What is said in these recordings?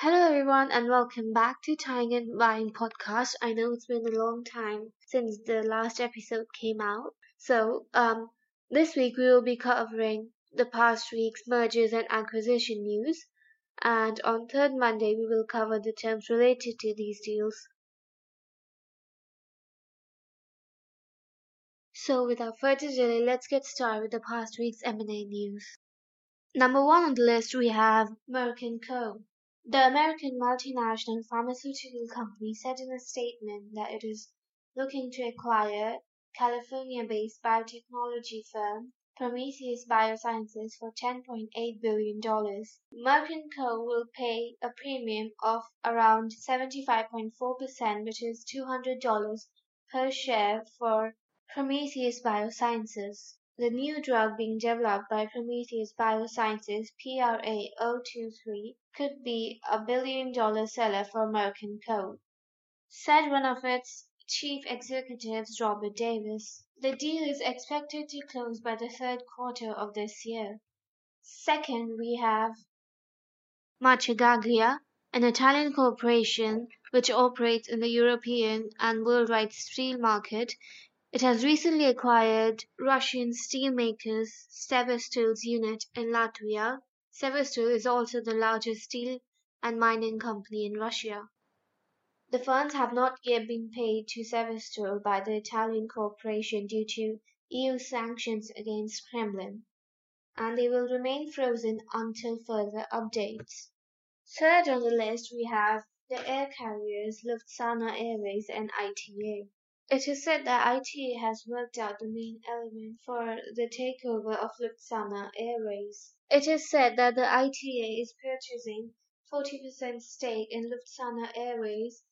Hello, everyone, and welcome back to Tying and Buying podcast. I know it's been a long time since the last episode came out. So, um, this week we will be covering the past week's mergers and acquisition news. And on third Monday, we will cover the terms related to these deals. So, without further delay, let's get started with the past week's M&A news. Number one on the list, we have Merck & Co. The American multinational pharmaceutical company said in a statement that it is looking to acquire California-based biotechnology firm Prometheus Biosciences for $10.8 billion. Merck & Co. will pay a premium of around 75.4%, which is $200 per share for Prometheus Biosciences. The new drug being developed by Prometheus Biosciences PRA023 could be a billion-dollar seller for American & Co., said one of its chief executives, Robert Davis. The deal is expected to close by the third quarter of this year. Second, we have Marcegaglia, an Italian corporation which operates in the European and worldwide steel market, it has recently acquired Russian steelmakers Severstal's unit in Latvia. Severstal is also the largest steel and mining company in Russia. The funds have not yet been paid to Severstal by the Italian corporation due to EU sanctions against Kremlin, and they will remain frozen until further updates. Third on the list, we have the air carriers Lufthansa Airways and ITA. It is said that ITA has worked out the main element for the takeover of Lufthansa Airways. It is said that the ITA is purchasing 40% stake in Lufthansa Airways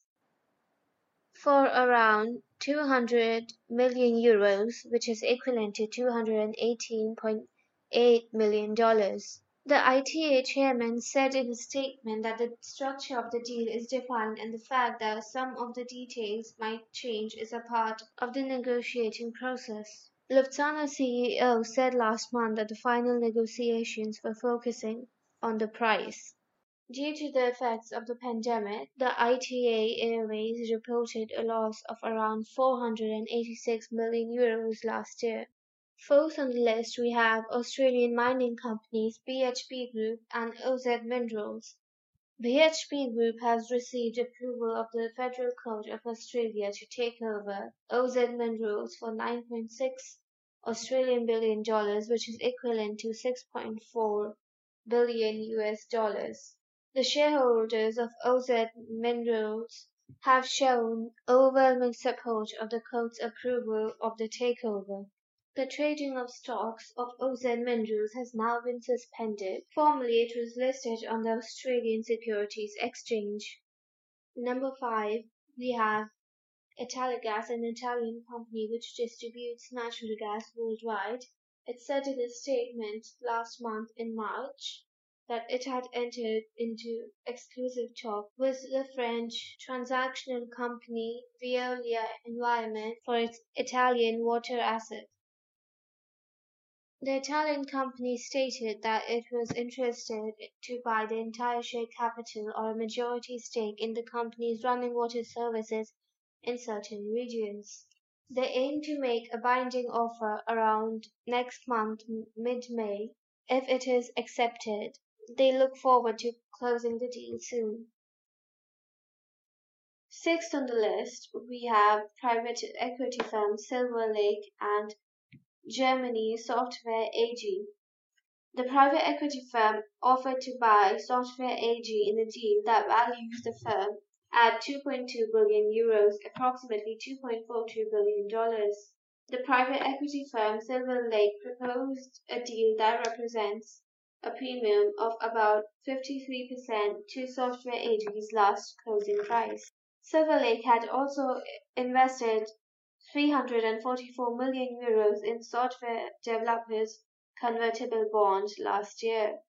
for around 200 million euros, which is equivalent to 218.8 million dollars. The ITA chairman said in a statement that the structure of the deal is defined and the fact that some of the details might change is a part of the negotiating process. Lufthansa CEO said last month that the final negotiations were focusing on the price. Due to the effects of the pandemic, the ITA Airways reported a loss of around 486 million euros last year. Fourth on the list we have Australian mining companies BHP Group and OZ Minerals. BHP Group has received approval of the Federal Court of Australia to take over OZ Minerals for 9.6 Australian billion dollars, which is equivalent to 6.4 billion US dollars. The shareholders of OZ Minerals have shown overwhelming support of the court's approval of the takeover. The trading of stocks of OZ Minerals has now been suspended. Formerly it was listed on the Australian Securities Exchange. Number five, we have Italgas, an Italian company which distributes natural gas worldwide. It said in a statement last month in March that it had entered into exclusive talk with the French transactional company Veolia Environment for its Italian water assets. The Italian company stated that it was interested to buy the entire share capital or a majority stake in the company's running water services in certain regions. They aim to make a binding offer around next month, mid-May. If it is accepted, they look forward to closing the deal soon. Sixth on the list, we have private equity firm Silver Lake and Germany Software AG. The private equity firm offered to buy Software AG in a deal that values the firm at 2.2 billion euros, approximately 2.42 billion dollars. The private equity firm Silver Lake proposed a deal that represents a premium of about 53% to Software AG's last closing price. Silver Lake had also invested 344 million euros in software developers' convertible bond last year.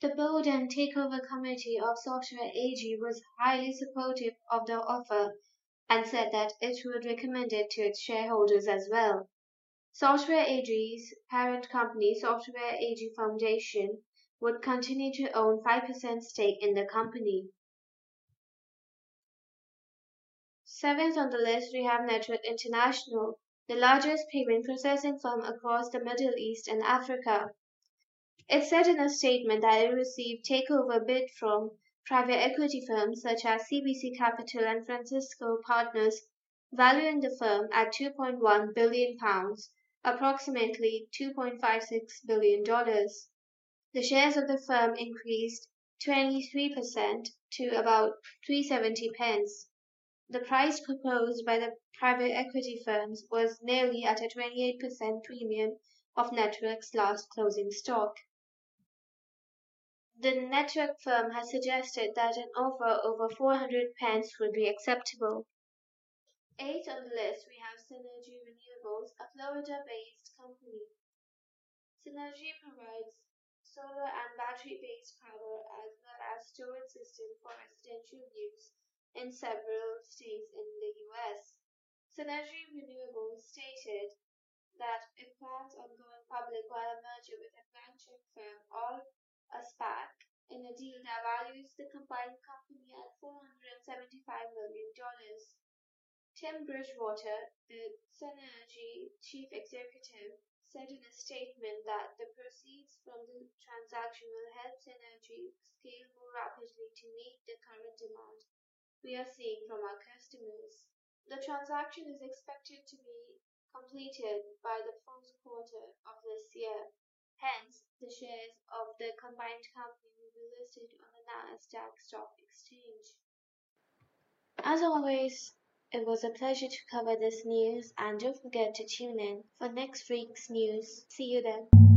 The board and takeover committee of Software AG was highly supportive of the offer and said that it would recommend it to its shareholders as well. Software AG's parent company, Software AG Foundation, would continue to own 5% stake in the company. Seventh on the list, we have Network International, the largest payment processing firm across the Middle East and Africa. It said in a statement that it received takeover bid from private equity firms such as CVC Capital and Francisco Partners, valuing the firm at 2.1 billion pounds, approximately $2.56 billion. The shares of the firm increased 23% to about 370 pence. The price proposed by the private equity firms was nearly at a 28% premium of Network's last closing stock. The network firm has suggested that an offer over 400 pence would be acceptable. Eighth on the list, we have Synergy Renewables, a Florida-based company. Synergy provides solar and battery-based power as well as storage system for residential use in several states in the U.S. Synergy Renewables stated that it plans on going public via a merger with a bank firm or a SPAC in a deal that values the combined company at $475 million. Tim Bridgewater, the Synergy chief executive, said in a statement that the proceeds from the transaction will help Synergy scale more rapidly to meet the current demand we are seeing from our customers. The transaction is expected to be completed by the fourth quarter of this year. Hence, the shares of the combined company will be listed on the Nasdaq Stock Exchange. As always, it was a pleasure to cover this news and don't forget to tune in for next week's news. See you then.